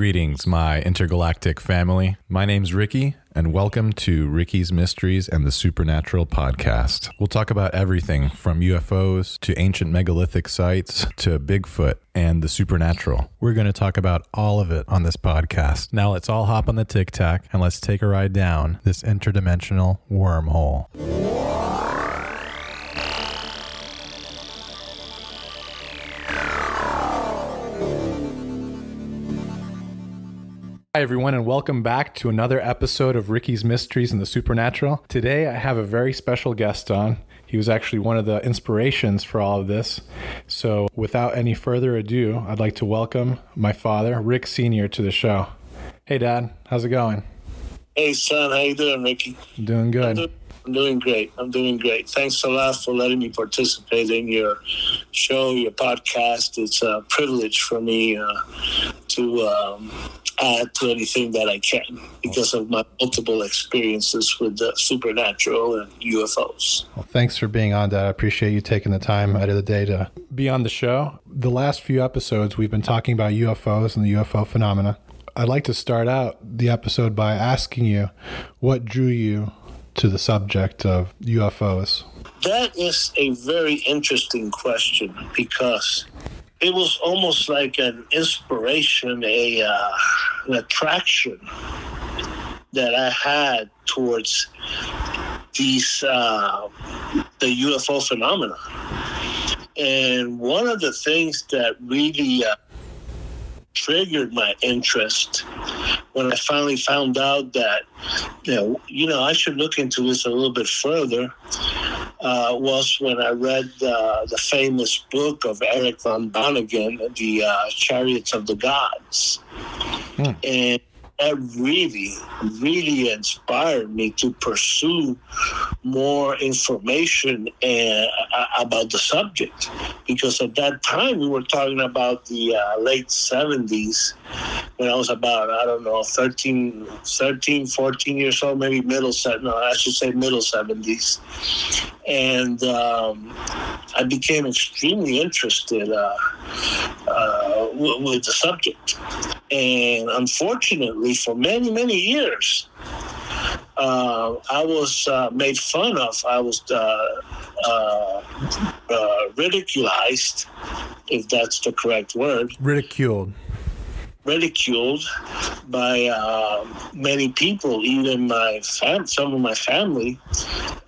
Greetings, my intergalactic family. My name's Ricky, and welcome to Ricky's Mysteries and the Supernatural podcast. We'll talk about everything from UFOs to ancient megalithic sites to Bigfoot and the supernatural. We're going to talk about all of it on this podcast. Now let's all hop on the tic tac and let's take a ride down this interdimensional wormhole. Hi, everyone, and welcome back to another episode of Ricky's Mysteries and the Supernatural. Today, I have a very special guest on. He was actually one of the inspirations for all of this. So, without any further ado, I'd like to welcome my father, Rick Sr., to the show. Hey, Dad, how's it going? Hey, son, how you doing, Ricky? Doing good. I'm, I'm doing great. I'm doing great. Thanks a lot for letting me participate in your show, your podcast. It's a privilege for me uh, to um, add to anything that I can because of my multiple experiences with the supernatural and UFOs. Well, thanks for being on, Dad. I appreciate you taking the time out of the day to be on the show. The last few episodes, we've been talking about UFOs and the UFO phenomena. I'd like to start out the episode by asking you what drew you to the subject of UFOs. That is a very interesting question because it was almost like an inspiration, a uh, an attraction that I had towards these uh, the UFO phenomena. And one of the things that really uh, triggered my interest when I finally found out that you know, you know I should look into this a little bit further uh, was when I read uh, the famous book of Erich von Däniken, The uh, Chariots of the Gods. Hmm. And that really, really inspired me to pursue more information uh, about the subject. Because at that time, we were talking about the uh, late 70s, when I was about, I don't know, 13, 13 14 years old, maybe middle, no, I should say middle 70s. And um, I became extremely interested uh, uh with the subject. And unfortunately, for many, many years, uh, I was uh, made fun of. I was uh, uh, uh ridiculized, if that's the correct word. Ridiculed ridiculed by uh, many people, even my fam- some of my family,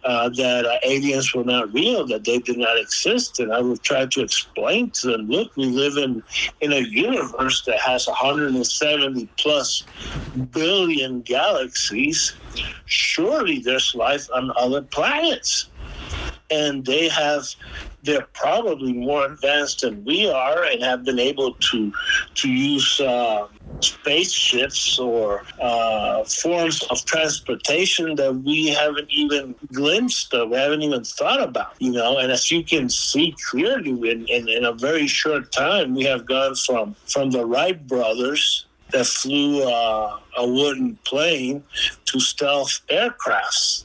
uh, that uh, aliens were not real, that they did not exist. And I would try to explain to them, look, we live in, in a universe that has 170 plus billion galaxies. Surely there's life on other planets. And they have they're probably more advanced than we are and have been able to to use uh, spaceships or uh, forms of transportation that we haven't even glimpsed of, we haven't even thought about, you know. And as you can see clearly, in, in, in a very short time, we have gone from from the Wright brothers that flew uh, a wooden plane to stealth aircrafts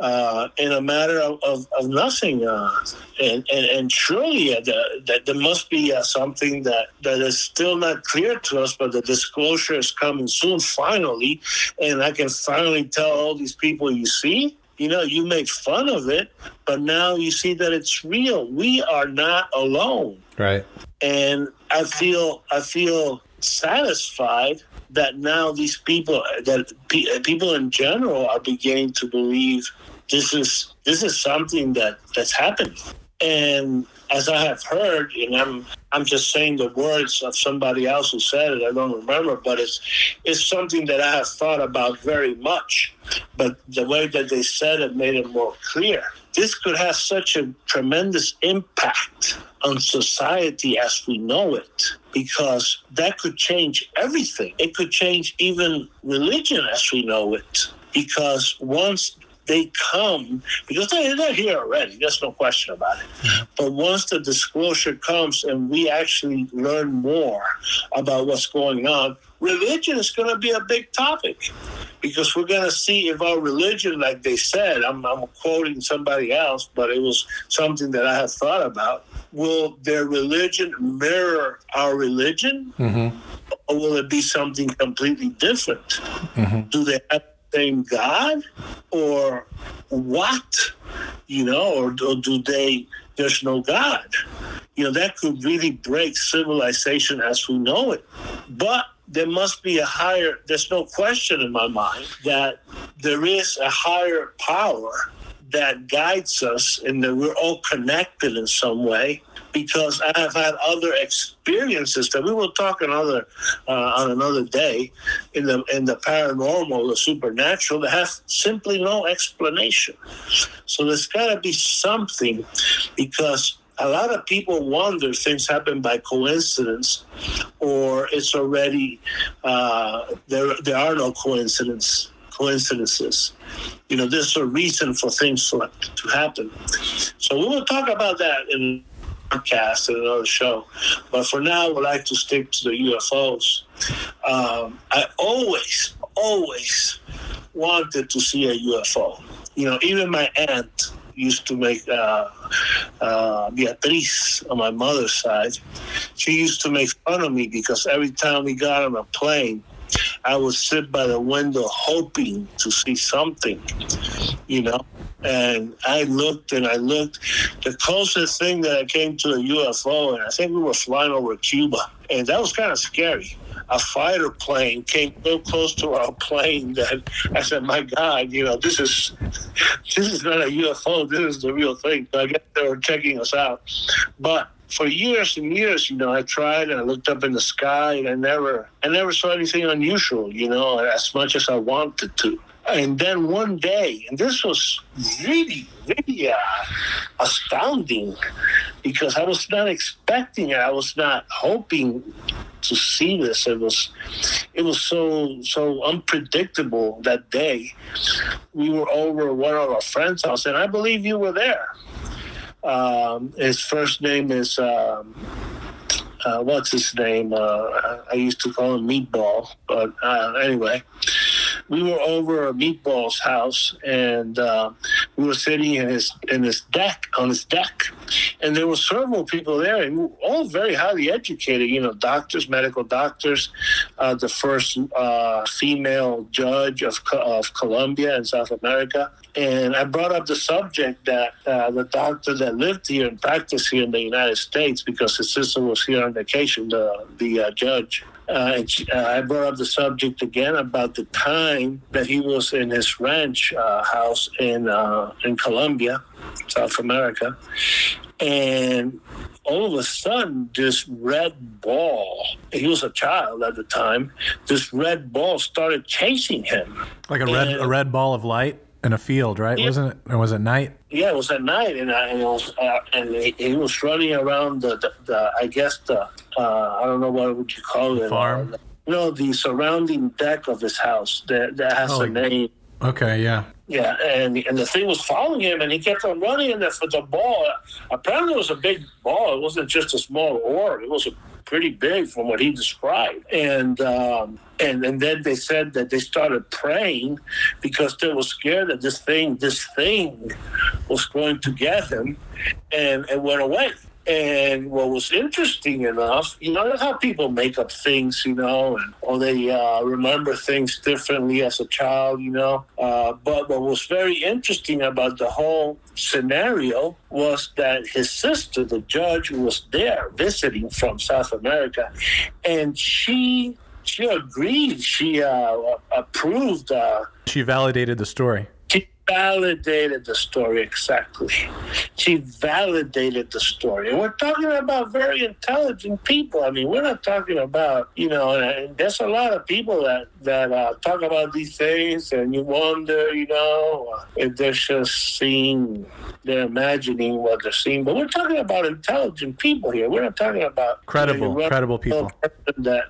uh, in a matter of, of, of nothing. Uh, and, and, and surely uh, the, that there must be uh, something that, that is still not clear to us, but the disclosure is coming soon, finally. And I can finally tell all these people, you see, you know, you make fun of it, but now you see that it's real. We are not alone. Right. And I feel, I feel satisfied that now these people that uh, people in general are beginning to believe this is this is something that that's happening. And as i have heard and i'm i'm just saying the words of somebody else who said it i don't remember but it's it's something that i have thought about very much. But the way that they said it made it more clear this could have such a tremendous impact on society as we know it because that could change everything. It could change even religion as we know it because once they come because they're here already. There's no question about it. Mm-hmm. But once the disclosure comes and we actually learn more about what's going on, religion is going to be a big topic because we're going to see if our religion, like they said, I'm, I'm quoting somebody else, but it was something that I have thought about. Will their religion mirror our religion? Mm-hmm. or will it be something completely different? Mm-hmm. Do they have same God, or what? You know, or, or do they? There's no God. You know, that could really break civilization as we know it. But there must be a higher, there's no question in my mind that there is a higher power that guides us and that we're all connected in some way because I have had other experiences that we will talk another uh, on another day in the in the paranormal, the supernatural that have simply no explanation. So there's got to be something because a lot of people wonder things happen by coincidence or it's already uh, there there are no coincidence coincidences you know there's a reason for things to happen so we will talk about that in podcast another show but for now we'd like to stick to the ufos um, i always always wanted to see a ufo you know even my aunt used to make uh, uh, Beatriz on my mother's side. She used to make fun of me because every time we got on a plane, I would sit by the window hoping to see something, you know. And I looked and I looked. The closest thing that I came to a UFO, and I think we were flying over Cuba, and that was kind of scary a fighter plane came so close to our plane that I said, "My God, you know, this is this is not a UFO. This is the real thing." So I guess they were checking us out, but for years and years, you know, I tried and I looked up in the sky and I never, I never saw anything unusual, you know, as much as I wanted to. And then one day, and this was really, really uh, astounding because I was not expecting it. I was not hoping to see this. It was, it was so so unpredictable that day. We were over one of our friends' house, and I believe you were there. Um, his first name is. Um, uh, what's his name? Uh, I used to call him Meatball, but uh, anyway, we were over Meatball's house, and uh, we were sitting in his in his deck on his deck, and there were several people there, and all very highly educated. You know, doctors, medical doctors, uh, the first uh, female judge of of Colombia in South America, and I brought up the subject that the doctor that lived here and practiced here in the United States because his sister was here on vacation, the the judge uh, uh, I brought up the subject again about the time that he was in his ranch uh, house in uh, in Colombia, South America, and all of a sudden, this red ball. He was a child at the time. This red ball started chasing him, like a red a red ball of light in a field, right? Yeah. Wasn't it? Or was it night? Yeah, it was at night, and, I, and it was, uh, and he, he, was running around the, the, the I guess the, uh, I don't know what would you call the it, farm. Uh, no, the surrounding deck of his house that that has oh, a name. Okay, yeah. Yeah, and and the thing was following him, and he kept on running. And the, the ball, apparently, it was a big ball. It wasn't just a small orb. It was a pretty big from what he described. And um, and and then they said that they started praying because they were scared that this thing, this thing, was going to get him, and it went away. And what was interesting enough, you know, how people make up things, you know, and, or they uh, remember things differently as a child, you know. Uh, but what was very interesting about the whole scenario was that his sister, the judge, was there visiting from South America, and she she agreed. She uh, approved. Uh, she validated the story validated the story exactly. She validated the story. And we're talking about very intelligent people. I mean, we're not talking about, you know, and there's a lot of people that, that uh, talk about these things and you wonder, you know, if they're just seeing, they're imagining what they're seeing. But we're talking about intelligent people here. We're not talking about credible, you know, credible people. That,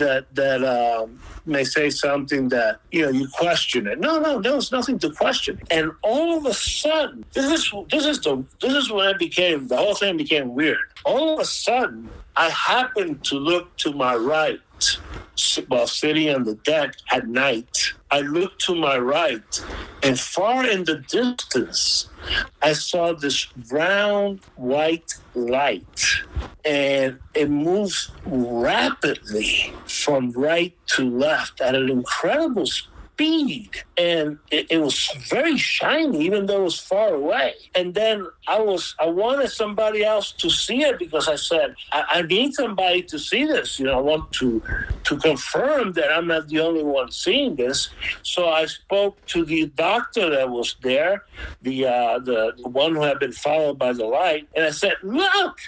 that, that, um, may say something that you know you question it. No, no, there was nothing to question. And all of a sudden, this is this is the this is when it became the whole thing became weird. All of a sudden, I happened to look to my right while sitting on the deck at night, I looked to my right, and far in the distance, I saw this round white light, and it moves rapidly from right to left at an incredible speed speed and it, it, was very shiny even though it was far away. And then i was i wanted somebody else to see it because i said I, I, need somebody to see this. You know i want to to confirm that i'm not the only one seeing this. So i spoke to the doctor that was there the uh the, one who had been followed by the light and i said look!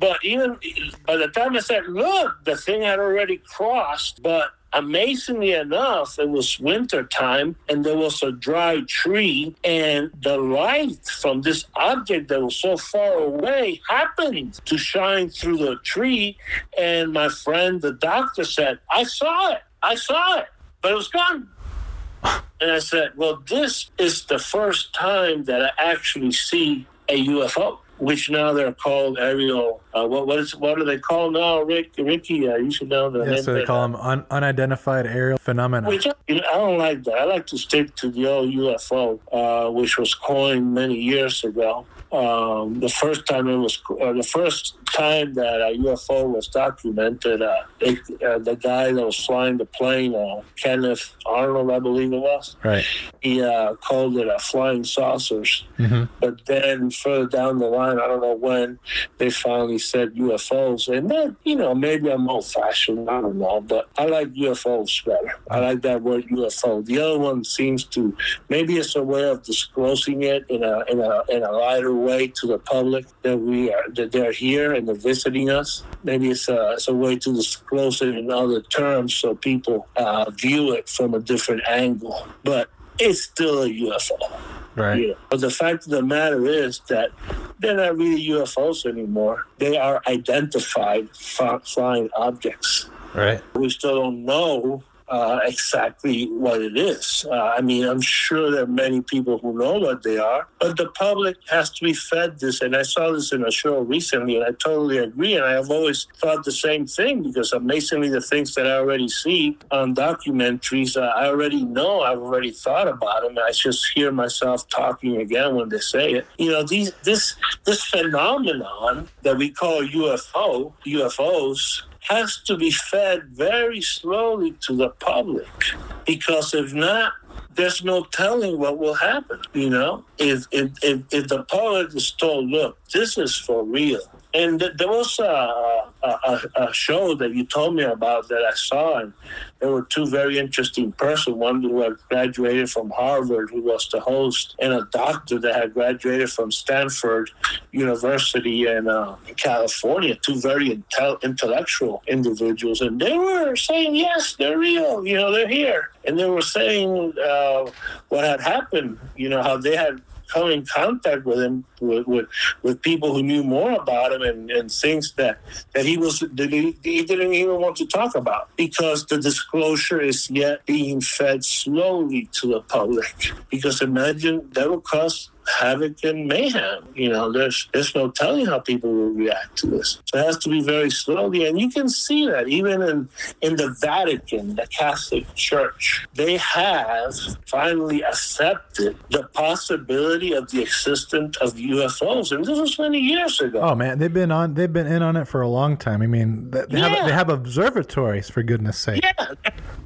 But even by the time I said, look, the thing had already crossed. But amazingly enough, it was winter time and there was a dry tree, and the light from this object that was so far away happened to shine through the tree. And my friend, the doctor, said, I saw it. I saw it, but it was gone. And I said, Well, this is the first time that I actually see a UFO which now they're called aerial. Uh, what what is what are they called now, Rick? Ricky, uh, you should know the yeah, name. so they call them un- unidentified aerial phenomena. Which you know, I don't like that. I like to stick to the old UFO, uh, which was coined many years ago. Um, the first time it was uh, the first time that a UFO was documented. Uh, it, uh, the guy that was flying the plane, uh, Kenneth Arnold, I believe it was. Right. He uh, called it a flying saucers. Mm-hmm. But then further down the line, I don't know when they finally said UFOs, and that you know maybe I'm old fashioned. I don't know, but I like UFOs better. I like that word UFO. The other one seems to maybe it's a way of disclosing it in a in a in a lighter way to the public that we are that they're here and they're visiting us. Maybe it's a, it's a way to disclose it in other terms so people uh, view it from a different angle. But it's still a UFO. Right. Yeah. But the fact of the matter is that they're not really UFOs anymore. They are identified flying objects. Right. We still don't know uh, exactly what it is. Uh, I mean, I'm sure there are many people who know what they are, but the public has to be fed this. And I saw this in a show recently, and I totally agree. And I have always thought the same thing because amazingly, the things that I already see on documentaries, uh, I already know. I've already thought about them. I just hear myself talking again when they say it. You know, these this this phenomenon that we call UFO UFOs has to be fed very slowly to the public because if not, there's no telling what will happen. You know, if if if, if the public is told, look, this is for real, and th- there was a, a, a, show that you told me about that I saw, and there were two very interesting persons. One who had graduated from Harvard, who was the host, and a doctor that had graduated from Stanford University in, uh, in California. Two very intel- intellectual individuals, and they were saying, "Yes, they're real. You know, they're here." And they were saying uh, what had happened. You know, how they had come in contact with him with, with, with people who knew more about him and, and things that that he was that he, he didn't even want to talk about because the disclosure is yet being fed slowly to the public. Because imagine that will cost havoc and mayhem. You know, there's there's no telling how people will react to this. So it has to be very slowly, and you can see that even in in the Vatican, the Catholic Church, they have finally accepted the possibility of the existence of UFOs, and this was many years ago. Oh man, they've been on they've been in on it for a long time. I mean, they, yeah. have they have observatories for goodness sake. Yeah,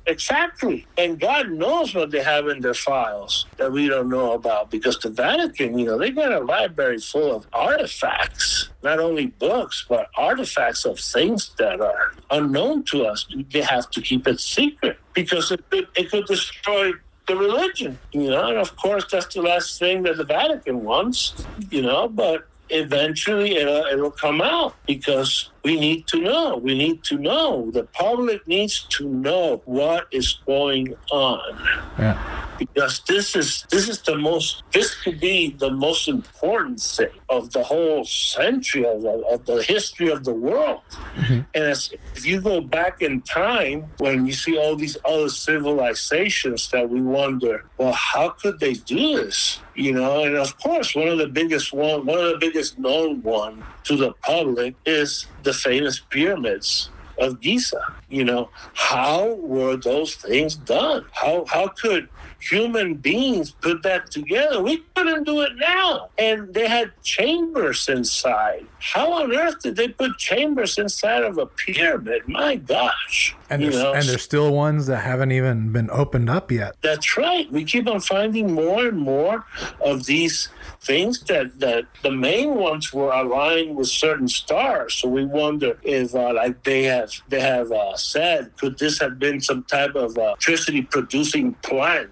exactly. And God knows what they have in their files that we don't know about because the Vatican you know, they got a library full of artifacts, not only books, but artifacts of things that are unknown to us. They have to keep it secret because it, it, it could destroy the religion, you know, and of course that's the last thing that the Vatican wants, you know, but eventually it'll, it'll come out because we need to know. We need to know. The public needs to know what is going on. Yeah. Because this is this is the most this could be the most important thing of the whole century of, of the history of the world. Mm-hmm. And if you go back in time when you see all these other civilizations that we wonder, well, how could they do this? You know, and of course, one of the biggest one, one of the biggest known one to the public is the famous pyramids of Giza. You know, how were those things done? How how could human beings put that together. We couldn't do it now. And they had chambers inside. How on earth did they put chambers inside of a pyramid? My gosh. And there's, and there's still ones that haven't even been opened up yet. That's right. We keep on finding more and more of these things that, that the main ones were aligned with certain stars. So we wonder if, uh, like they have they have uh, said, could this have been some type of uh, electricity producing plant?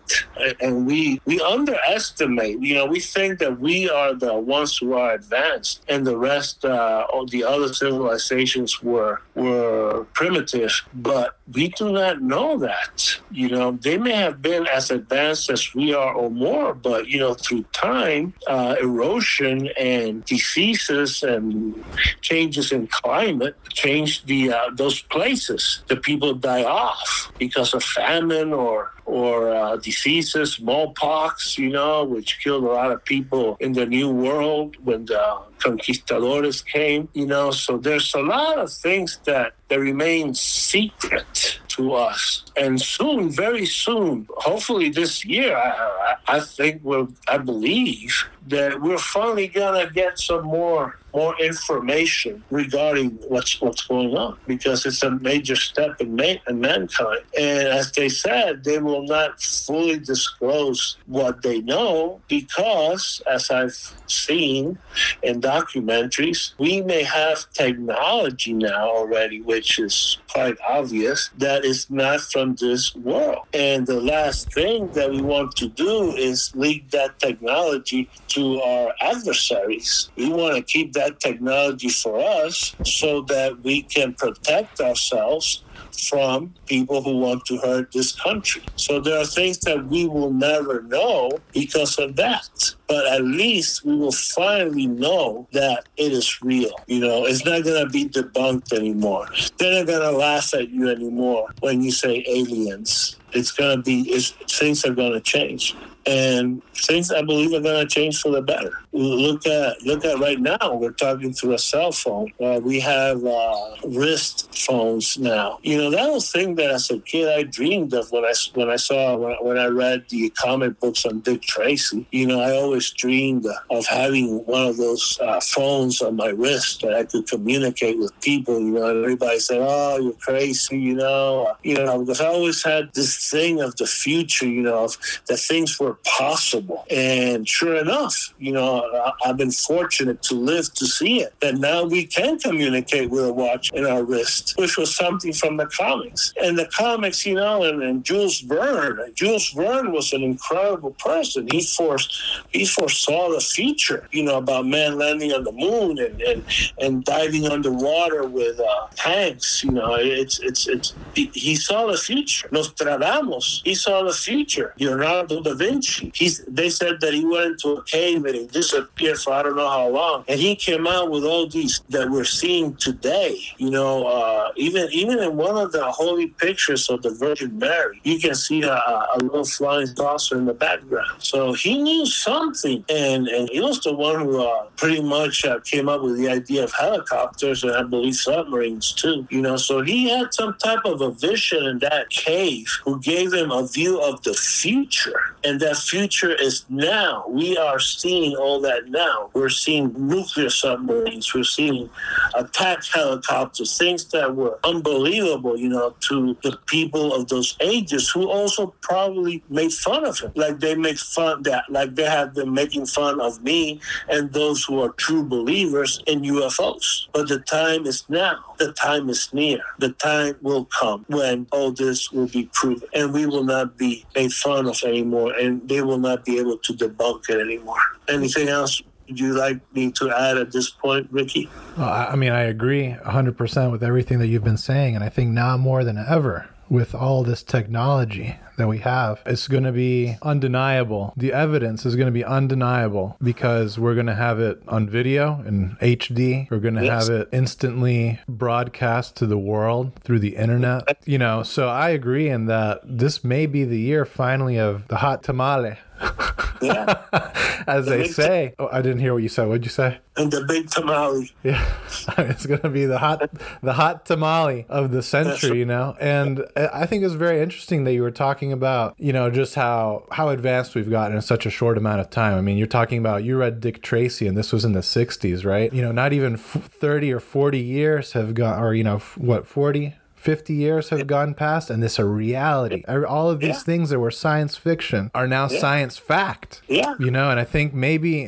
And we we underestimate. You know, we think that we are the ones who are advanced, and the rest, uh, of the other civilizations were were primitive. But we do not know that. You know, they may have been as advanced as we are or more, but you know, through time. Uh, erosion and diseases and changes in climate change the uh, those places. The people die off because of famine or or uh, diseases, smallpox, you know, which killed a lot of people in the New World when the conquistadores came, you know. So there's a lot of things that, that remain secret to us. And soon, very soon, hopefully this year, I, I think we'll, I believe that we're finally gonna get some more more information regarding what's what's going on because it's a major step in, man, in mankind. And as they said, they will not fully disclose what they know because, as I've seen in documentaries, we may have technology now already, which is quite obvious, that is not from this world. And the last thing that we want to do is leak that technology to our adversaries. We want to keep that technology for us so that we can protect ourselves from people who want to hurt this country. So there are things that we will never know because of that. But at least we will finally know that it is real. You know, it's not going to be debunked anymore. They're not going to laugh at you anymore when you say aliens. It's going to be, things are going to change and things I believe are going to change for the better. Look at look at right now. We're talking through a cell phone. Uh, we have uh, wrist phones now. You know that was thing that as a kid I dreamed of when I when I saw when I, when I read the comic books on Dick Tracy. You know I always dreamed of having one of those uh, phones on my wrist that I could communicate with people. You know, everybody said, "Oh, you're crazy," you know. You know because I always had this thing of the future. You know, of that things were possible. And sure enough, you know, I, have been fortunate to live to see it. That now we can communicate with a watch in our wrist, which was something from the comics. And the comics, you know, and, and Jules Verne, Jules Verne was an incredible person. He forced, he foresaw the future, you know, about man landing on the moon and and, and diving underwater with uh, tanks. You know, it's it's it's he, saw the future. Nostradamus, he saw the future. Leonardo da Vinci He's, they said that he went into a cave and he disappeared for I don't know how long. And he came out with all these that we're seeing today. You know, uh, even even in one of the holy pictures of the Virgin Mary, you can see a, a little flying saucer in the background. So he knew something, and and he was the one who uh, pretty much uh, came up with the idea of helicopters and I believe submarines too. You know, so he had some type of a vision in that cave who gave him a view of the future, and that future is now. We are seeing all that now. We're seeing nuclear submarines. We're seeing attack helicopters, things that were unbelievable, you know, to the people of those ages who also probably made fun of him. Like they make fun that, like they have been making fun of me and those who are true believers in UFOs. But the time is now. The time is near. The time will come when all this will be proven and we will not be made fun of anymore. And they will not be able to debunk it anymore. Anything else would you like me to add at this point, Ricky? I mean, I agree 100% with everything that you've been saying. And I think now more than ever, with all this technology that we have, it's going to be undeniable. The evidence is going to be undeniable because we're going to have it on video in HD. We're going to yes. have it instantly broadcast to the world through the internet. You know, so I agree in that this may be the year finally of the hot tamale. Yeah. As The they say. Oh, I didn't hear what you said. What'd you say? and the big tamale. Yeah, it's gonna be the hot, the hot tamale of the century, you know. And I think it's very interesting that you were talking about, you know, just how how advanced we've gotten in such a short amount of time. I mean, you're talking about you read Dick Tracy, and this was in the '60s, right? You know, not even f- 30 or 40 years have gone, or you know, f- what 40. 50 years have gone past and this a reality all of these Yeah. things that were science fiction are now science fact Yeah. you know and i think maybe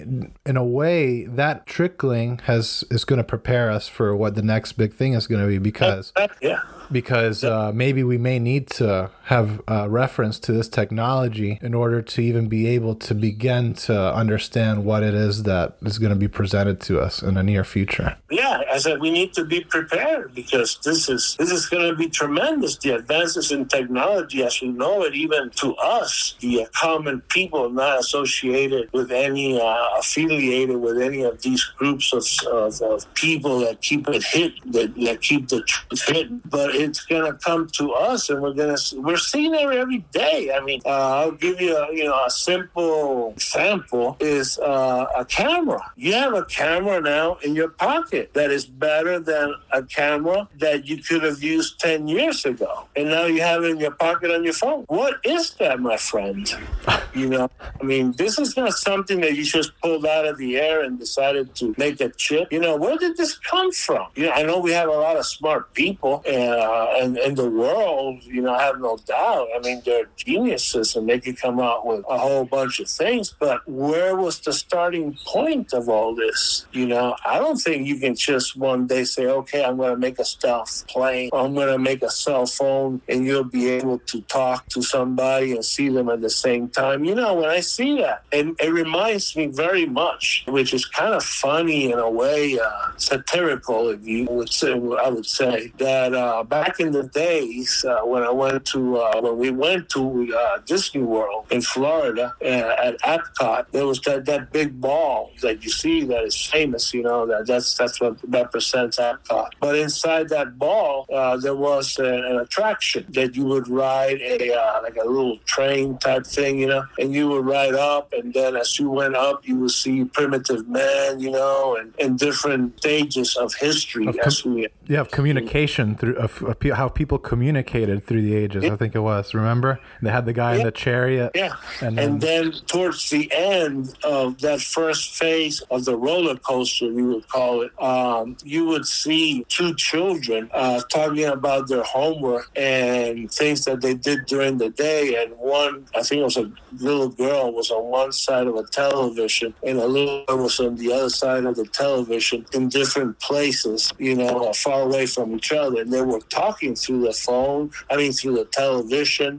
in a way that trickling has is going to prepare us for what the next big thing is going to be because Yeah. because uh, maybe we may need to have uh, reference to this technology in order to even be able to begin to understand what it is that is going to be presented to us in the near future Yeah, I said we need to be prepared because this is this is going to be tremendous. The advances in technology, as we know it, even to us, the common people not associated with any, uh, affiliated with any of these groups of, of, of people that keep it hid, that, that keep the truth hidden. But it's going to come to us, and we're going to we're seeing it every day. I mean, uh, I'll give you a you know a simple example is uh, a camera. You have a camera now in your pocket that is better than a camera that you could have used 10 years ago. And now you have it in your pocket on your phone. What is that, my friend? You know, I mean, this is not something that you just pulled out of the air and decided to make a chip. You know, where did this come from? You know, I know we have a lot of smart people uh, in, in the world, you know, I have no doubt. I mean, they're geniuses and they could come out with a whole bunch of things, but where was the starting point of all this? You know, I don't think you can just one day say, okay, I'm going to make a stealth plane, I'm going to make a cell phone, and you'll be able to talk to somebody and see them at the same time. You know, when I see that, and it reminds me very much, which is kind of funny in a way, uh, satirical, if you would say, I would say, that uh, back in the days uh, when I went to, uh, when we went to uh, Disney World in Florida uh, at Epcot, there was that, that big ball that you see that is famous, you know, that that's, that's what represents Epcot. But inside that ball, uh, there was a, an attraction that you would ride a, uh, like a little train type thing, you know, and you would ride up, and then as you went up, you would see primitive man, you know, and, and different stages of history Of as we you have communication through of, of how people communicated through the ages think it was remember they had the guy in the chariot Yeah. And And, then- then towards the end of that first phase of the roller coaster, you would call it, um, you would see two children uh, talking about their homework and things that they did during the day. And one, I think it was a little girl, was on one side of a television, and a little girl was on the other side of the television in different places, you know, far away from each other. And they were talking through the phone, I mean, through the television.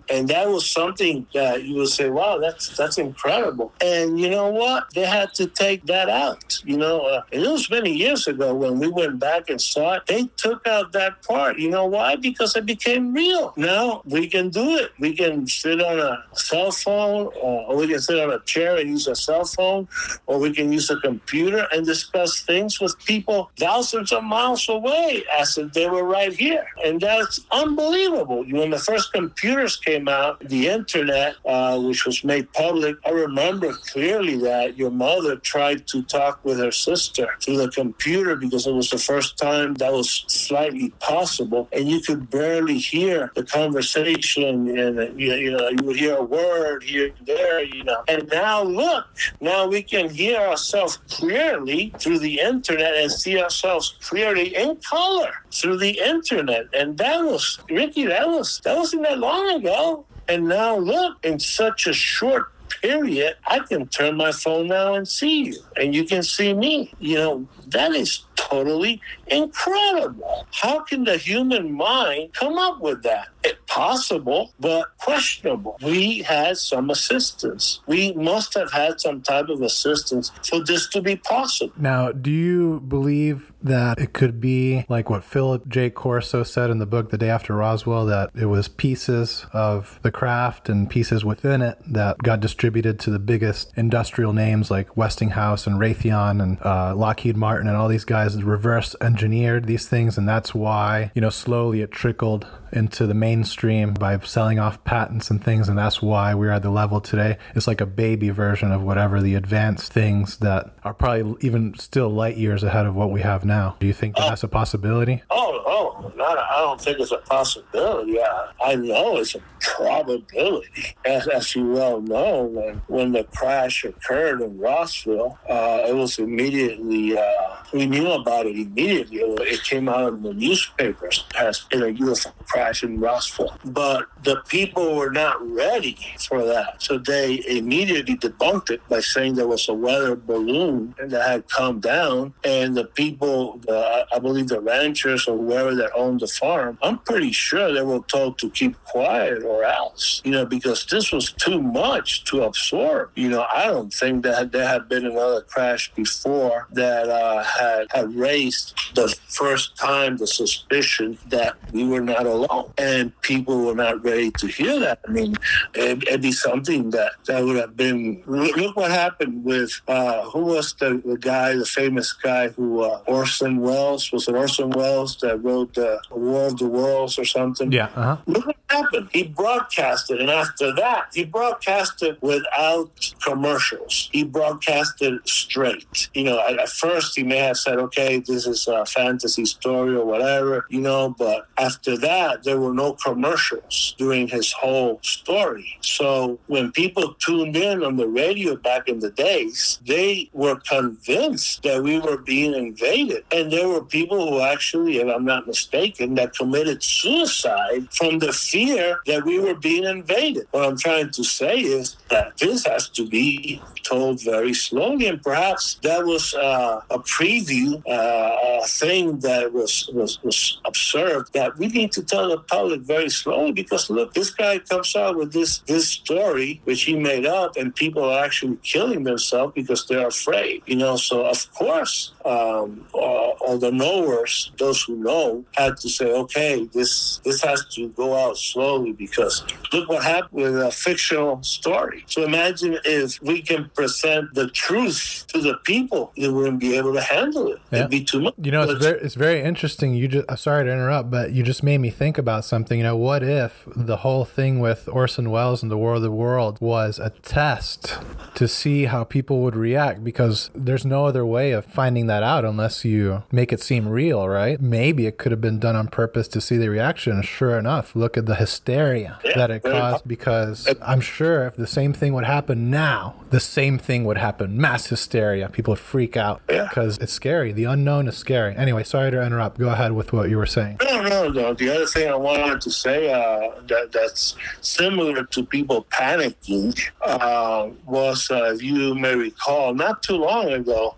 And that was something that you would say, wow, that's that's incredible. And you know what? They had to take that out. You know, uh, and it was many years ago when we went back and saw it. They took out that part. You know why? Because it became real. Now we can do it. We can sit on a cell phone, or we can sit on a chair and use a cell phone, or we can use a computer and discuss things with people thousands of miles away as if they were right here. And that's unbelievable. You When the first computers came out, the internet, uh, which was made public, I remember clearly that your mother tried to talk with her sister through the computer because it was the first time that was slightly possible. And you could barely hear the conversation. And, you, know, you would hear a word here there, you know. And now look, now we can hear ourselves clearly through the internet and see ourselves clearly in color through the internet. And that was, Ricky, that was, that wasn't that long ago. And now look, in such a short period, I can turn my phone now and see you, and you can see me. You know, that is totally incredible. How can the human mind come up with that? It's possible, but questionable. We had some assistance. We must have had some type of assistance for this to be possible. Now, do you believe that it could be like what Philip J. Corso said in the book The Day After Roswell, that it was pieces of the craft and pieces within it that got distributed to the biggest industrial names like Westinghouse and Raytheon and uh, Lockheed Martin and all these guys reverse engineered these things, and that's why, you know, slowly it trickled into the mainstream by selling off patents and things. And that's why we're at the level today. It's like a baby version of whatever the advanced things that are probably even still light years ahead of what we have now. Do you think that that's a possibility? Oh, oh, not, I don't think it's a possibility. I, I know it's a probability. As, as you well know, when, when the crash occurred in Rossville, uh, it was immediately, uh, we knew about it immediately. It came out in the newspapers as in a UFO crash in Rossville. But the people were not ready for that. So they immediately debunked it by saying there was a weather balloon that had come down. And the people, I believe the ranchers or whoever that owned the farm, I'm pretty sure they were told to keep quiet or else, you know, because this was too much to absorb. You know, I don't think that there had been another crash before that uh, had, had raised the first time the suspicion that we were not alone. And people were not ready to hear that. I mean, it, would be something that, that would have been. Look what happened with uh, who was the, the guy, the famous guy who uh, Orson Welles was it Orson Welles that wrote uh, War of the Worlds or something? Yeah. Uh-huh. Look what happened. He broadcasted, and after that, he broadcasted without commercials. He broadcasted straight. You know, at, at first he may have said, "Okay, this is a fantasy story or whatever," you know, but after that, there were no commercials during his whole story. So when people tuned in on the radio back in the days, they were convinced that we were being invaded. And there were people who actually, if I'm not mistaken, that committed suicide from the fear that we were being invaded. What I'm trying to say is that this has to be told very slowly, and perhaps that was uh, a preview, uh, a thing that was, was was observed that we need to tell the public very slowly because look, this guy comes out with this this story which he made up, and people are actually killing themselves because they're afraid. You know, so of course, um, all the knowers, those who know, had to say, okay, this this has to go out slowly because look what happened with a fictional story. So imagine if we can present the truth to the people, they wouldn't be able to handle it. Yeah. It'd be too much. You know, it's very, it's very interesting. You just, sorry to interrupt, but you just made me think about something. You know, what if the whole thing with Orson Welles and the War of the World was a test to see how people would react? Because there's no other way of finding that out unless you make it seem real, right? Maybe it could have been done on purpose to see the reaction. Sure enough, look at the hysteria yeah, that it caused because I'm sure if the same thing would happen now, the same thing would happen. Mass hysteria. People would freak out because yeah. it's scary. The unknown is scary. Anyway, sorry to interrupt. Go ahead with what you were saying. No, no, no. The other thing I wanted to say uh, that that's similar to people panicking uh, was, uh, if you may recall, not too long ago,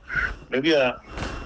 maybe a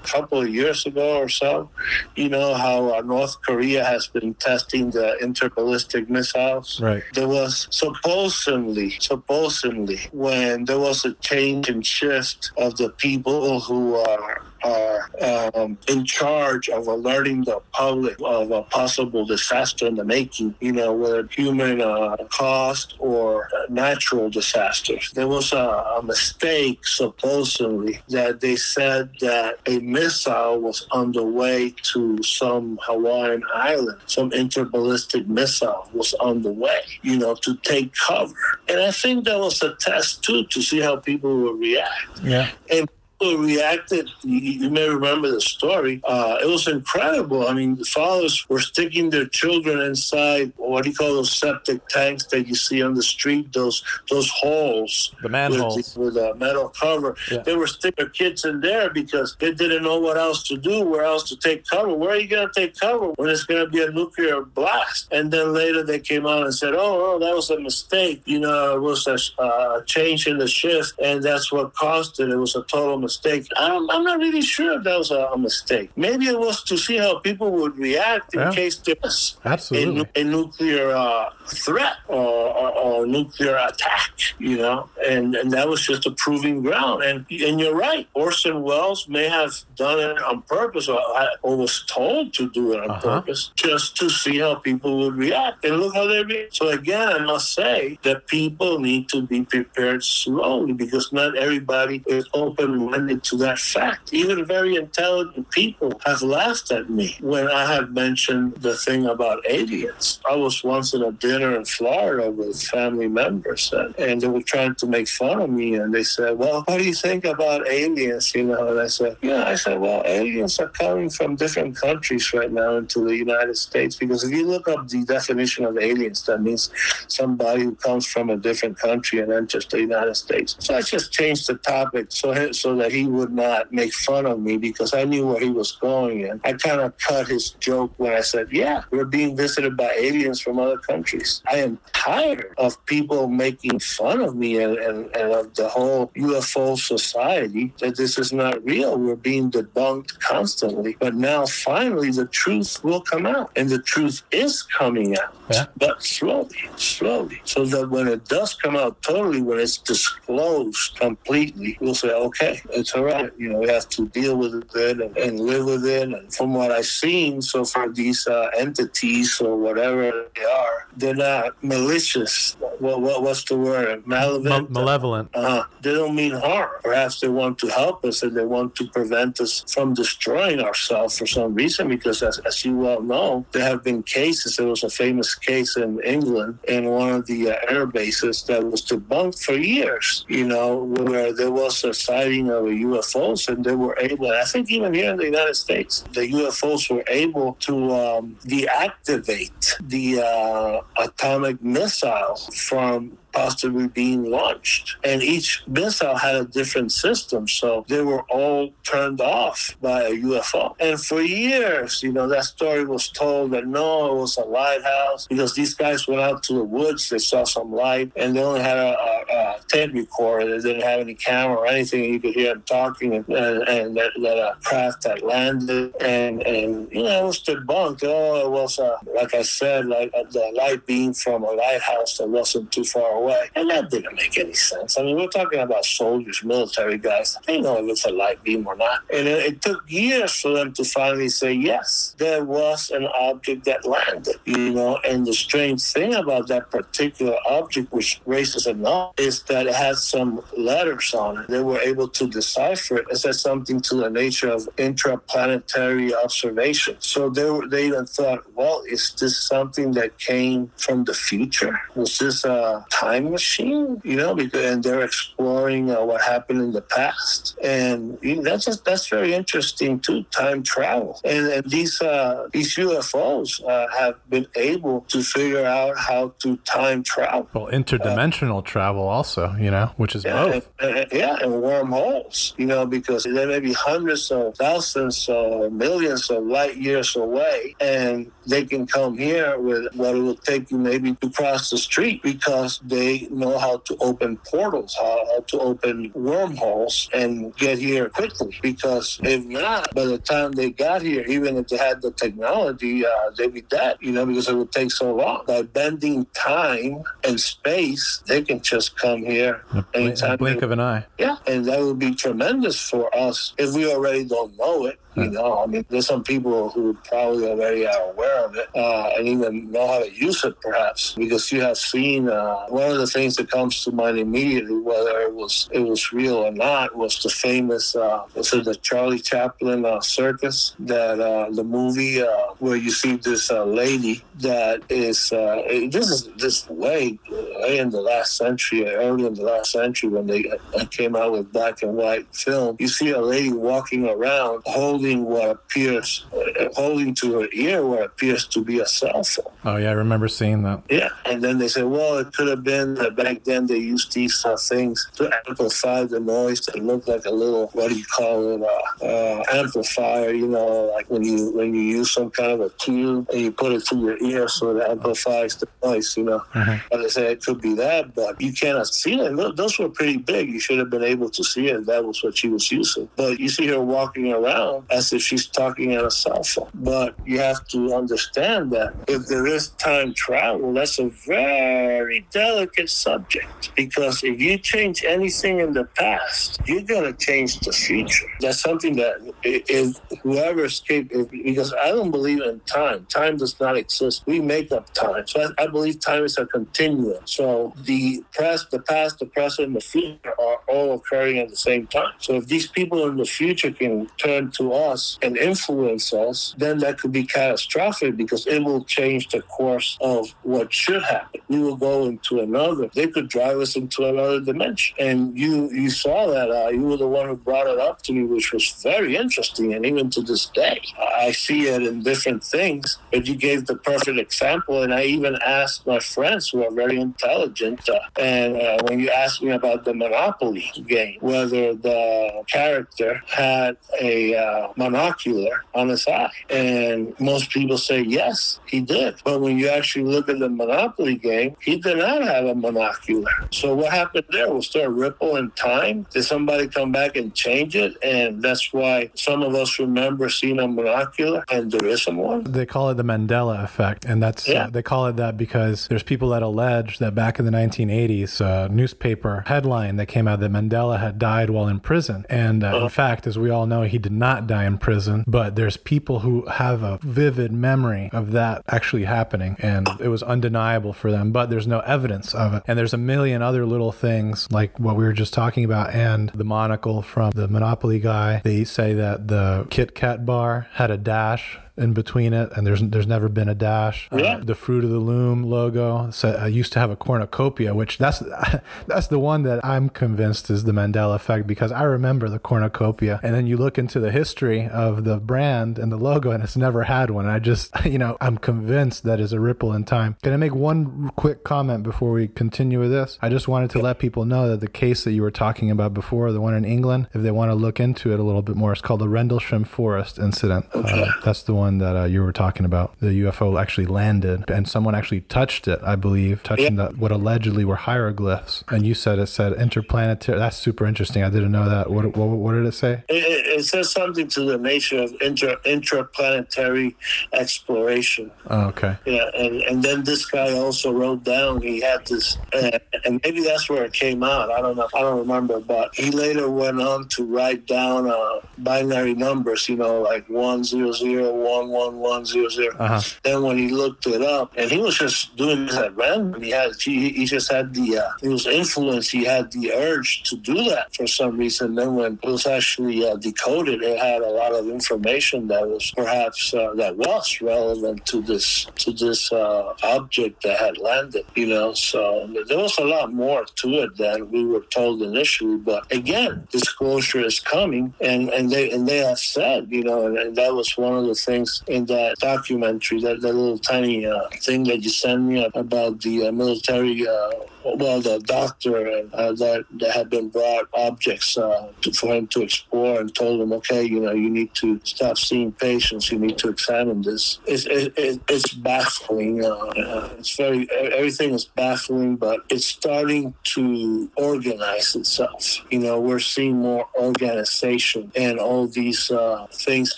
couple of years ago or so. You know how uh, North Korea has been testing the interballistic missiles. Right. There was supposedly, supposedly, when there was a change and shift of the people who are are um, in charge of alerting the public of a possible disaster in the making, you know, whether human uh, cost or natural disasters. There was a, a mistake, supposedly, that they said that a missile was on the way to some Hawaiian island, some interballistic missile was on the way, you know, to take cover. And I think that was a test, too, to see how people would react. Yeah. And reacted. You, you, may remember the story. Uh, it was incredible. I mean, the fathers were sticking their children inside what do you call those septic tanks that you see on the street? Those those holes, the manholes with, the, with a metal cover. Yeah. They were sticking their kids in there because they didn't know what else to do, where else to take cover. Where are you going to take cover when it's going to be a nuclear blast? And then later they came out and said, "Oh, oh that was a mistake. You know, it was a uh, change in the shift, and that's what caused it. It was a total mistake." I'm, I'm not really sure if that was a, a, mistake. Maybe it was to see how people would react in yeah. case there was Absolutely. A, a nuclear uh, threat or, or, or, nuclear attack, you know, and, and that was just a proving ground. And and you're right, Orson Welles may have done it on purpose or, or was told to do it on uh-huh. purpose just to see how people would react. And look how they react. So again, I must say that people need to be prepared slowly because not everybody is open went into that fact. Even very intelligent people have laughed at me when I have mentioned the thing about aliens. I was once at a dinner in Florida with family members, and, and they were trying to make fun of me, and they said, "Well, what do you think about aliens?" You know, and I said, "Yeah." I said, "Well, aliens are coming from different countries right now into the United States because if you look up the definition of aliens, that means somebody who comes from a different country and enters the United States." So I just changed the topic so so that he would not make fun of me because I knew where he was going, and I kind of cut his joke when I said, "Yeah, we're being visited by aliens from other countries." I am tired of people making fun of me and, and, and of the whole UFO society that this is not real. We're being debunked constantly. But now finally the truth will come out. And the truth is coming out. Yeah. But slowly, slowly. So that when it does come out totally, when it's disclosed completely, we'll say, okay, it's all right. You know, we have to deal with it and, and live with it. And from what I've seen so far, these uh, entities or whatever they are, they're not malicious. What, what what's the word? Malevolent. Ma- malevolent. Uh, they don't mean harm. Perhaps they want to help us and they want to prevent us from destroying ourselves for some reason. Because, as, as you well know, there have been cases. There was a famous case in England in one of the uh, air bases that was debunked for years, you know, where there was a sighting of a UFOs and they were able, I think even here in the United States, the UFOs were able to um, deactivate the uh, atomic missile from possibly being launched. And each missile had a different system. So they were all turned off by a UFO. And for years, you know, that story was told that no, it was a lighthouse because these guys went out to the woods, they saw some light, and they only had a, a, a tape recorder. They didn't have any camera or anything. You could hear them talking and, and, that, that a craft had landed. And, and, you know, it was debunked. Oh, it was, uh, like I said, like uh, the light beam from a lighthouse that wasn't too far away And that didn't make any sense. I mean, we're talking about soldiers, military guys. They know if it's a light beam or not. And it, it took years for them to finally say, yes, there was an object that landed, you know. And the strange thing about that particular object, which raises a note, is that it had some letters on it. They were able to decipher it. It said something to the nature of intraplanetary observation. So they, were, they even thought, well, is this something that came from the future? Was this a time machine? You know, because and they're exploring uh, what happened in the past, and you know, that's just that's very interesting too. Time travel, and, and these uh, these UFOs uh, have been able to figure out how to time travel. Well, interdimensional travel also, you know, which is Yeah, both. and, and- yeah, and wormholes, you know, because there may be hundreds of thousands or millions of light years away, and they can come here with what it will take you maybe to cross the street because they know how to open portals, how, how to open wormholes and get here quickly. Because if not, by the time they got here, even if they had the technology, uh, they'd be dead, you know, because it would take so long. By bending time and space, they can just come here Blink, anytime blink of an eye. yeah, and that would be tremendous for us if we already don't know it. You know, I mean, there's some people who probably already are aware of it uh, and even know how to use it, perhaps, because you have seen uh, one of the things that comes to mind immediately, whether it was it was real or not, was the famous uh, was it the Charlie Chaplin uh, circus that uh, the movie uh, where you see this uh, lady that is uh, this is this way way in the last century, early in the last century when they came out with black and white film. You see a lady walking around holding what appears, uh, holding to her ear what appears to be a cell phone. Oh yeah, I remember seeing that. Yeah, and then they said, well, it could have been that back then they used these uh, things to amplify the noise that looked like a little, what do you call it, uh, uh, amplifier. You know, like when you when you use some kind of a tube and you put it to your ear so it amplifies the noise. You know, but they say it could be that, but you cannot see it. Tho- Those were pretty big. You should have been able to see it. That was what she was using. But you see her walking around as if she's talking on a cell phone. But you have to understand that if there is time travel, that's a very delicate subject because if you change anything in the past, you're going to change the future. That's something that if whoever escaped, if, because I don't believe in time. Time does not exist. We make up time. So I, I believe time is a continuum. So the past, the past, the present, and the future are all occurring at the same time. So if these people in the future can turn to us and influence us, then that could be catastrophic because it will change the course of what should happen. We will go into another. They could drive us into another dimension. And you you saw that. Uh, you were the one who brought it up to me, which was very interesting. And even to this day, I see it in different things. But you gave the perfect example. And I even asked my friends who are very intelligent. Uh, and uh, when you asked me about the Monopoly game, whether the character had a uh, monocular on his eye. And most people say yes, he did. But when you actually look at the Monopoly game, he did not have a monocular. So what happened there? Was there a ripple in time? Did somebody come back and change it? And that's why some of us remember seeing a monocular and there isn't one. They call it the Mandela effect, and that's Yeah. uh, they call it that because there's people that allege that back in the 1980s, a newspaper headline that came out that Mandela had died while in prison, and uh, in fact, as we all know, he did not die in prison. But there's people who have a vivid memory of that actually happening, and it was undeniable for them. But there's no evidence of it, and there's a million other little things like what we were just talking about, and the monocle from the Monopoly guy. They say that the Kit Kat bar had a dash in between it, and there's there's never been a dash. Uh, Yeah. the Fruit of the Loom logo so, uh, used to have a cornucopia, which that's that's the one that I'm convinced is the Mandela effect because I remember the cornucopia, and then you look into the history of the brand and the logo, and it's never had one. I just you know I'm convinced that is a ripple in time. Can I make one quick comment before we continue with this? I just wanted to let people know that the case that you were talking about before, the one in England, if they want to look into it a little bit more, it's called the Rendlesham Forest incident. Uh, that's the one that uh, you were talking about. The UFO actually landed, and someone actually touched it, I believe, touching the, what allegedly were hieroglyphs. And you said it said interplanetary. That's super interesting. I didn't know that. What what, what did it say? It, it, it says something to the nature of inter, interplanetary exploration. Oh, okay. Yeah, and, and then this guy also wrote down he had this, uh, and maybe that's where it came out. I don't know. I don't remember, but he later went on to write down uh, binary numbers. You know, like one zero zero one one one zero zero. Uh huh. Then when he looked it up, and he was just doing this at random. He had he, he just had the uh, he was influenced. He had the urge to do that for some reason. Then when it was actually uh, decoded, it had a lot of information that was perhaps uh, that was relevant to this to this uh, object that had landed. You know, so there was a lot more to it than we were told initially. But again, disclosure is coming, and and they and they have said, you know, and, and that was one of the things in that documentary, that, that little tiny uh, thing that you sent me about the uh, military, uh, well, the doctor and, uh, that, that had been brought objects uh, to, for him to explore and told him, okay, you know, you need to stop seeing patients, you need to examine this. It's, it, it, it's baffling. Uh, it's very, everything is baffling, but it's starting to organize itself. You know, we're seeing more organization and all these things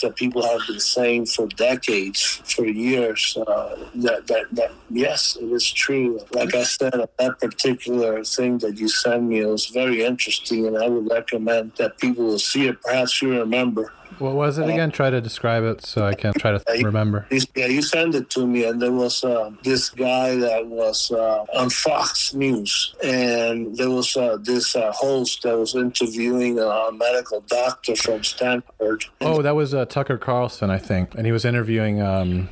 that people have been saying for decades, for years. Uh, that, that, that, yes, it is true. Like I said, that particular thing that you sent me was very interesting, and I would recommend that people will see it. Perhaps you remember. What was it again? Try to describe it so I can try to remember. Yeah, you sent it to me, and there was uh, this guy that was uh, on Fox News, and there was uh, this uh, host that was interviewing a medical doctor from Stanford. Oh, that was uh, Tucker Carlson, I think, and he was interviewing. Um,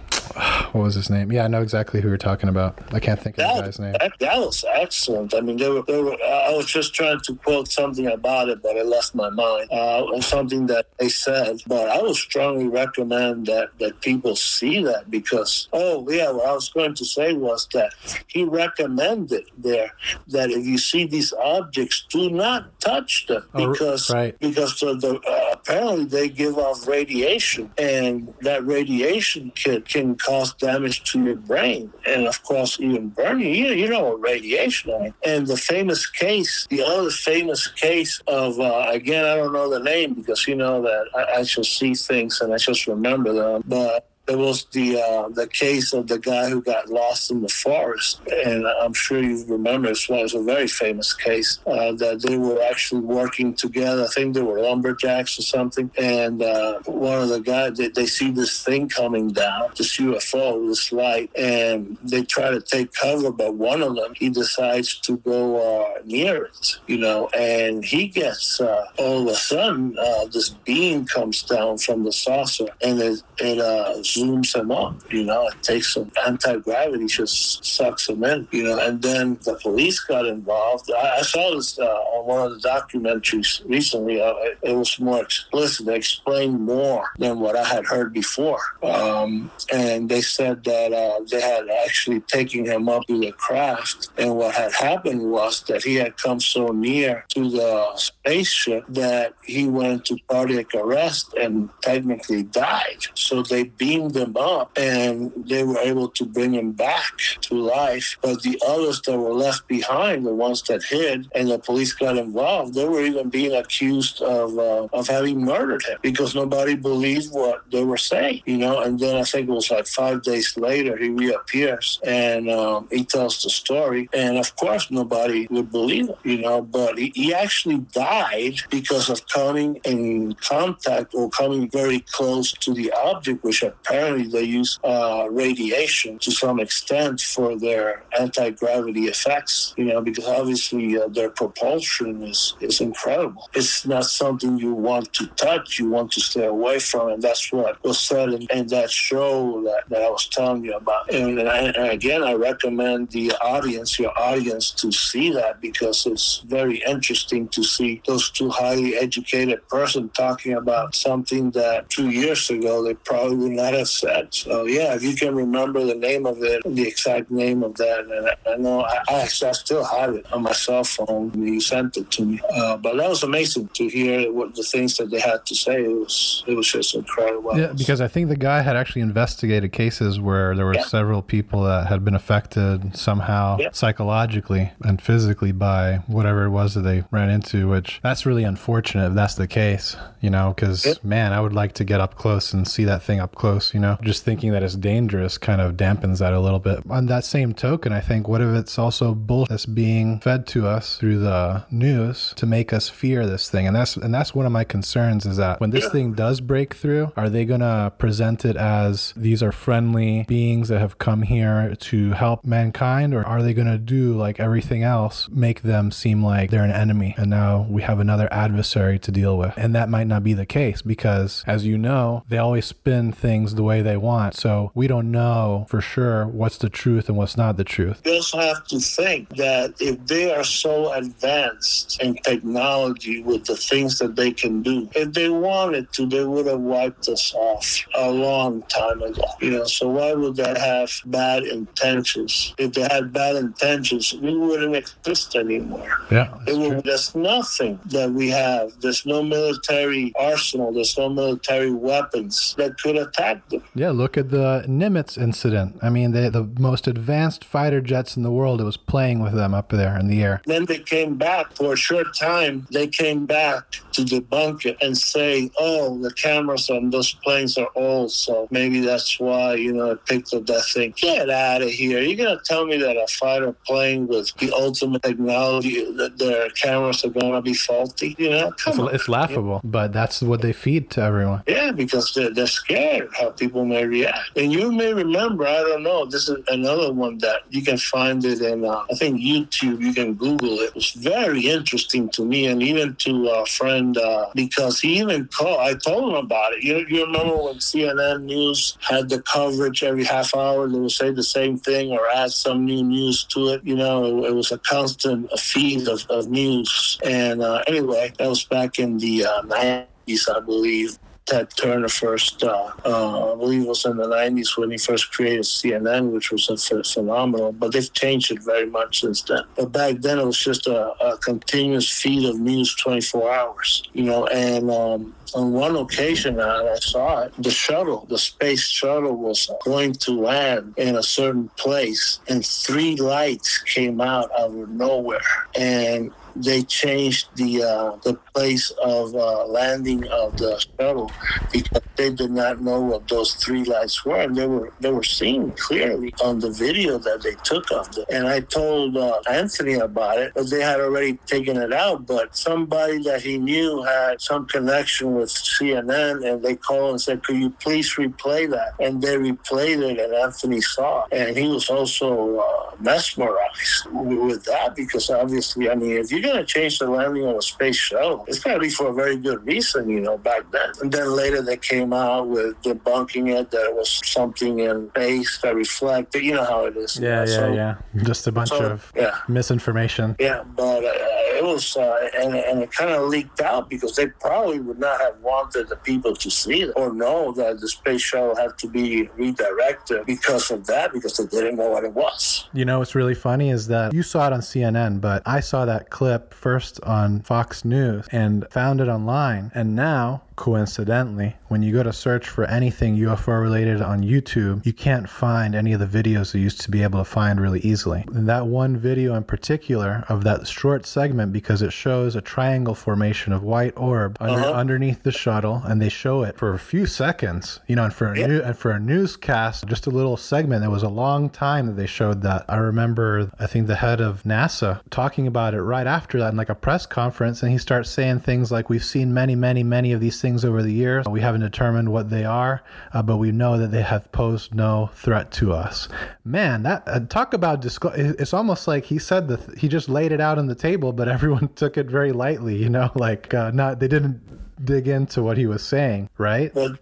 what was his name? Yeah, I know exactly who you're talking about. I can't think of the guy's name. that, that was excellent. I mean, they were, they were, I was just trying to quote something about it, but it left my mind. Uh, something that they said, but I would strongly recommend that, that people see that because, oh, yeah, what I was going to say was that he recommended there that if you see these objects, do not touch them Oh, because, right. because of the, uh, apparently they give off radiation and that radiation can, can cause damage to your brain and of course even burning, you you, know radiation and the famous case the other famous case of uh, again i don't know the name because you know that I, I just see things and i just remember them but there was the uh, the case of the guy who got lost in the forest, and I'm sure you remember this. It's a very famous case uh, that they were actually working together. I think they were lumberjacks or something, and uh, one of the guys they, they see this thing coming down, this UFO, this light, and they try to take cover, but one of them he decides to go uh, near it, you know, and he gets uh, all of a sudden uh, this beam comes down from the saucer, and it, it uh, zooms him up. You know, it takes some anti gravity, just sucks him in. You know, and then the police got involved. I, I saw this uh, on one of the documentaries recently. Uh, it, it, was more explicit. They explained more than what I had heard before. Um, and they said that uh, they had actually taken him up to the craft, and what had happened was that he had come so near to the spaceship that he went into cardiac arrest and technically died. So they beamed him up and they were able to bring him back to life. But the others that were left behind, the ones that hid, and the police got involved, they were even being accused of uh, of having murdered him because nobody believed what they were saying, you know. And then I think it was like five days later he reappears and um, he tells the story, and of course nobody would believe him, you know. But he, he actually died because of coming in contact or coming very close to the object, which apparently they use uh, radiation to some extent for their anti gravity effects, you know, because obviously uh, their propulsion is, is incredible. It's not something you want to touch, you want to stay away from. And that's what was said in, in that show that, that I was telling you about. And, and, I, and again, I recommend the audience, your audience, to see that because it's very interesting to see those two highly educated person talking about something that two years ago they probably would not have said. So yeah, if you can remember the name of it, the exact name of that, and I, I know I, I, still have it on my cell phone. You sent it to me, uh, but that was amazing to hear what the things that they had to say. It was it was just incredible. Yeah, because I think the guy had actually investigated cases where there were yeah. several people that had been affected somehow yeah. psychologically and physically by whatever it was that they ran into. Which that's really unfortunate if that's the case. You know, because yeah. man, I would like to get up close and see that thing up close. You know, just thinking that it's dangerous kind of dampens that a little bit. On that same token, I think what if it's also bullshit that's being fed to us through the news to make us fear this thing? And that's and that's one of my concerns is that when this thing does break through, are they gonna present it as these are friendly beings that have come here to help mankind, or are they gonna do like everything else, make them seem like they're an enemy, and now we have another adversary to deal with? And that might not be the case because, as you know, they always spin things the way they want. So we don't know for sure what's the truth and what's not the truth. You also have to think that if they are so advanced in technology with the things that they can do, if they wanted to, they would have wiped us off a long time ago. You know, so why would they have bad intentions? If they had bad intentions, we wouldn't exist anymore. Yeah, It would, there's nothing that we have. There's no military arsenal. There's no military weapons that could attack. Yeah, look at the Nimitz incident. I mean, they, the most advanced fighter jets in the world. It was playing with them up there in the air. Then they came back for a short time. They came back to debunk it and say, "Oh, the cameras on those planes are old, so maybe that's why you know it picked up that thing." Get out of here! You're gonna tell me that a fighter plane with the ultimate technology that their cameras are gonna be faulty? You know, come it's, on. It's laughable, but that's what they feed to everyone. Yeah, because they're, they're scared how people may react. And you may remember, I don't know, this is another one that you can find it in, uh, I think, YouTube. You can Google it. It was very interesting to me and even to a friend uh, because he even called, I told him about it. You, you remember when CNN News had the coverage every half hour? They would say the same thing or add some new news to it. You know, it, it was a constant feed of, of news. And uh, anyway, that was back in the uh, 90s, I believe. Ted Turner first, uh, uh, I believe it was in the 90s when he first created CNN, which was a phenomenal, but they've changed it very much since then. But back then it was just a, a continuous feed of news 24 hours, you know, and um, on one occasion I saw it, the shuttle, the space shuttle was going to land in a certain place and three lights came out out of nowhere. And they changed the uh, the place of uh, landing of the shuttle because they did not know what those three lights were, and they were they were seen clearly on the video that they took of them. And I told uh, Anthony about it, but they had already taken it out. But somebody that he knew had some connection with CNN, and they called and said, "Could you please replay that?" And they replayed it, and Anthony saw, it. and he was also uh, mesmerized with that because obviously, I mean, if you're going to change the landing of a space shuttle, it's got to be for a very good reason, you know, back then. And then later they came out with debunking it that it was something in space that reflected. You know how it is. Yeah, yeah, So- yeah. Just a bunch so, of yeah. misinformation. Yeah, but uh, it was, uh, and, and it kind of leaked out because they probably would not have wanted the people to see it or know that the space shuttle had to be redirected because of that, because they didn't know what it was. You know what's really funny is that you saw it on CNN, but I saw that clip first on Fox News and found it online. And now, coincidentally, when you go to search for anything UFO related on YouTube, you can't find any of the videos you used to be able to find really easily. And that one video in particular of that short segment, because it shows a triangle formation of white orb under, Uh-huh. underneath the shuttle, and they show it for a few seconds, you know, and for a Yeah. new, and for a newscast, just a little segment. It was a long time that they showed that. I remember, I think the head of NASA talking about it right after that in like a press conference, and he starts saying things like, "We've seen many, many, many of these things over the years. We haven't determined what they are, uh, but we know that they have posed no threat to us." Man, that uh, talk about disclo- it- It's almost like he said that he just laid it out on the table, but everyone took it very lightly. You know, like uh, not they didn't dig into what he was saying, right? But But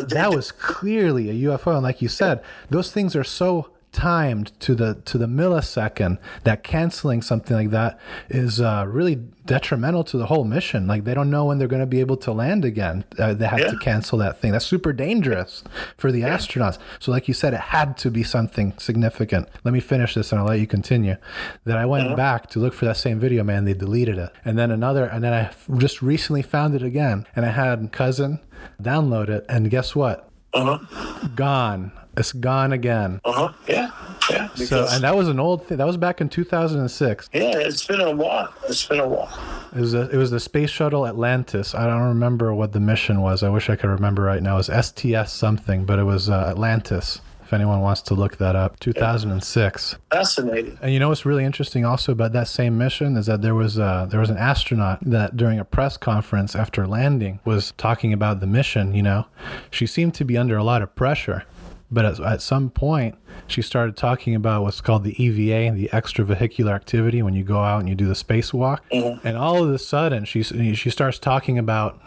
But they that was clearly a UFO, and like you said, those things are so timed to the to the millisecond that canceling something like that is uh, really detrimental to the whole mission. Like they don't know when they're going to be able to land again. Uh, they have to cancel that thing. That's super dangerous for the astronauts. So, like you said, it had to be something significant. Let me finish this, and I'll let you continue. Then I went back to look for that same video. Man, they deleted it, and then another, and then I f- just recently found it again, and I had cousin download it, and guess what? uh huh, Gone. It's gone again. uh huh, yeah, yeah. So, and that was an old thing. That was back in 2006. yeah, it's been a while. It's been a while. It was a, it was the space shuttle Atlantis. I don't remember what the mission was. I wish I could remember right now. It was STS something, but it was uh, Atlantis. If anyone wants to look that up, 2006. Fascinating. And you know what's really interesting also about that same mission is that there was uh, there was an astronaut that during a press conference after landing was talking about the mission. You know, she seemed to be under a lot of pressure, but at, at some point she started talking about what's called the EVA, the extravehicular activity, when you go out and you do the spacewalk. Mm-hmm. And all of a sudden, she she starts talking about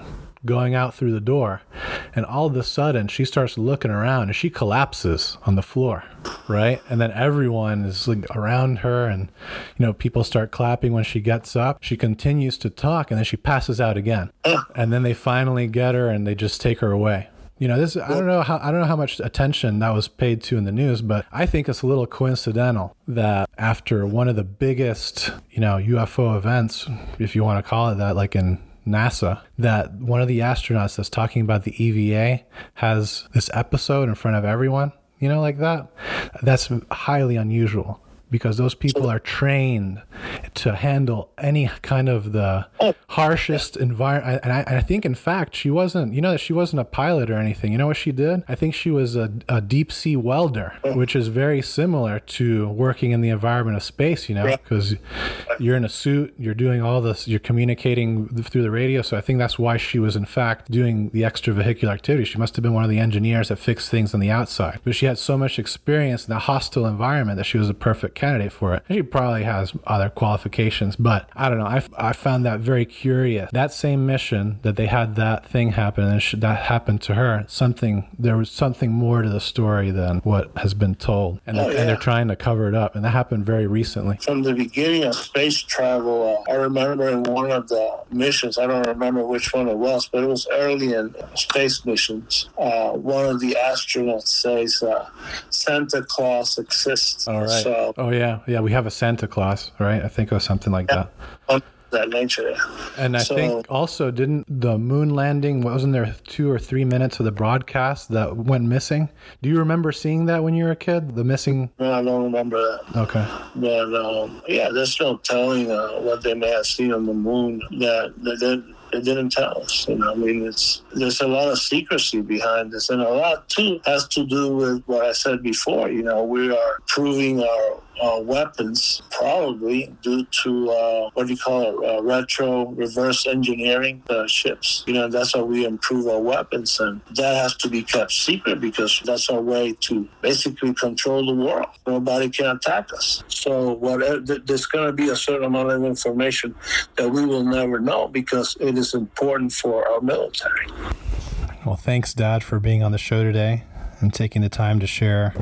going out through the door. And all of a sudden she starts looking around and she collapses on the floor right? And then everyone is like around her and you know people start clapping when she gets up. She continues to talk and then she passes out again. Mm. And then they finally get her and they just take her away you know this i don't know how i don't know how much attention that was paid to in the news but i think it's a little coincidental that after one of the biggest you know ufo events if you want to call it that like in NASA that one of the astronauts that's talking about the EVA has this episode in front of everyone, you know, like that. That's highly unusual because those people are trained to handle any kind of the oh, harshest environment. And I, and I think, in fact, she wasn't, you know, that she wasn't a pilot or anything. You know what she did? I think she was a, a deep sea welder, oh. which is very similar to working in the environment of space, you know, because you're in a suit, you're doing all this, you're communicating through the radio. So I think that's why she was, in fact, doing the extravehicular activity. She must have been one of the engineers that fixed things on the outside. But she had so much experience in a hostile environment that she was a perfect candidate for it. She probably has other qualifications, but I don't know. I, I found that very curious. That same mission that they had that thing happen and sh- that happened to her, something, there was something more to the story than what has been told. And, Oh, they're, and they're trying to cover it up. And that happened very recently. From the beginning of space travel, uh, I remember in one of the missions, I don't remember which one it was, but it was early in space missions. Uh, one of the astronauts says, uh, Santa Claus exists. All right. So, oh, yeah. Yeah. We have a Santa Claus, right? I think it was something like that. on, that nature. And I So- think also didn't the moon landing wasn't there two or three minutes of the broadcast that went missing? Do you remember seeing that when you were a kid? The missing. No, I don't remember that. Okay. But um, yeah, there's no telling uh, what they may have seen on the moon that that they, they didn't tell us. You know, I mean, it's there's a lot of secrecy behind this, and a lot too has to do with what I said before. You know, we are proving our uh, weapons probably due to uh, what do you call it, uh, retro reverse engineering the ships. You know, that's how we improve our weapons, and that has to be kept secret because that's our way to basically control the world. Nobody can attack us. So, what uh, th- there's going to be a certain amount of information that we will never know because it important for our military. Well, thanks, Dad, for being on the show today and taking the time to share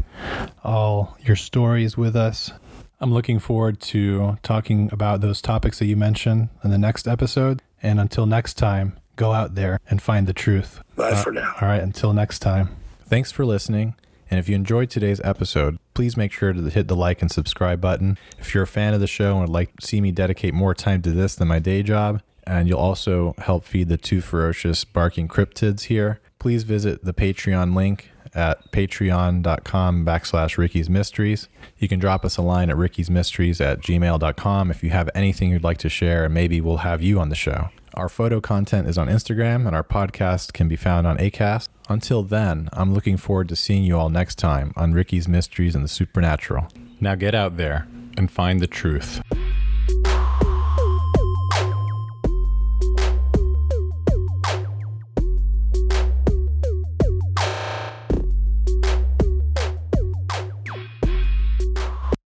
all your stories with us. I'm looking forward to talking about those topics that you mentioned in the next episode. And until next time, go out there and find the truth. Bye for now. All right, until next time. Thanks for listening. And if you enjoyed today's episode, please make sure to hit the like and subscribe button. If you're a fan of the show and would like to see me dedicate more time to this than my day job, and you'll also help feed the two ferocious barking cryptids here, please visit the Patreon link at patreon.com backslash Ricky's Mysteries. You can drop us a line at Ricky's Mysteries at gmail.com if you have anything you'd like to share, and maybe we'll have you on the show. Our photo content is on Instagram, and our podcast can be found on ACAST. Until then, I'm looking forward to seeing you all next time on Ricky's Mysteries and the Supernatural. Now get out there and find the truth.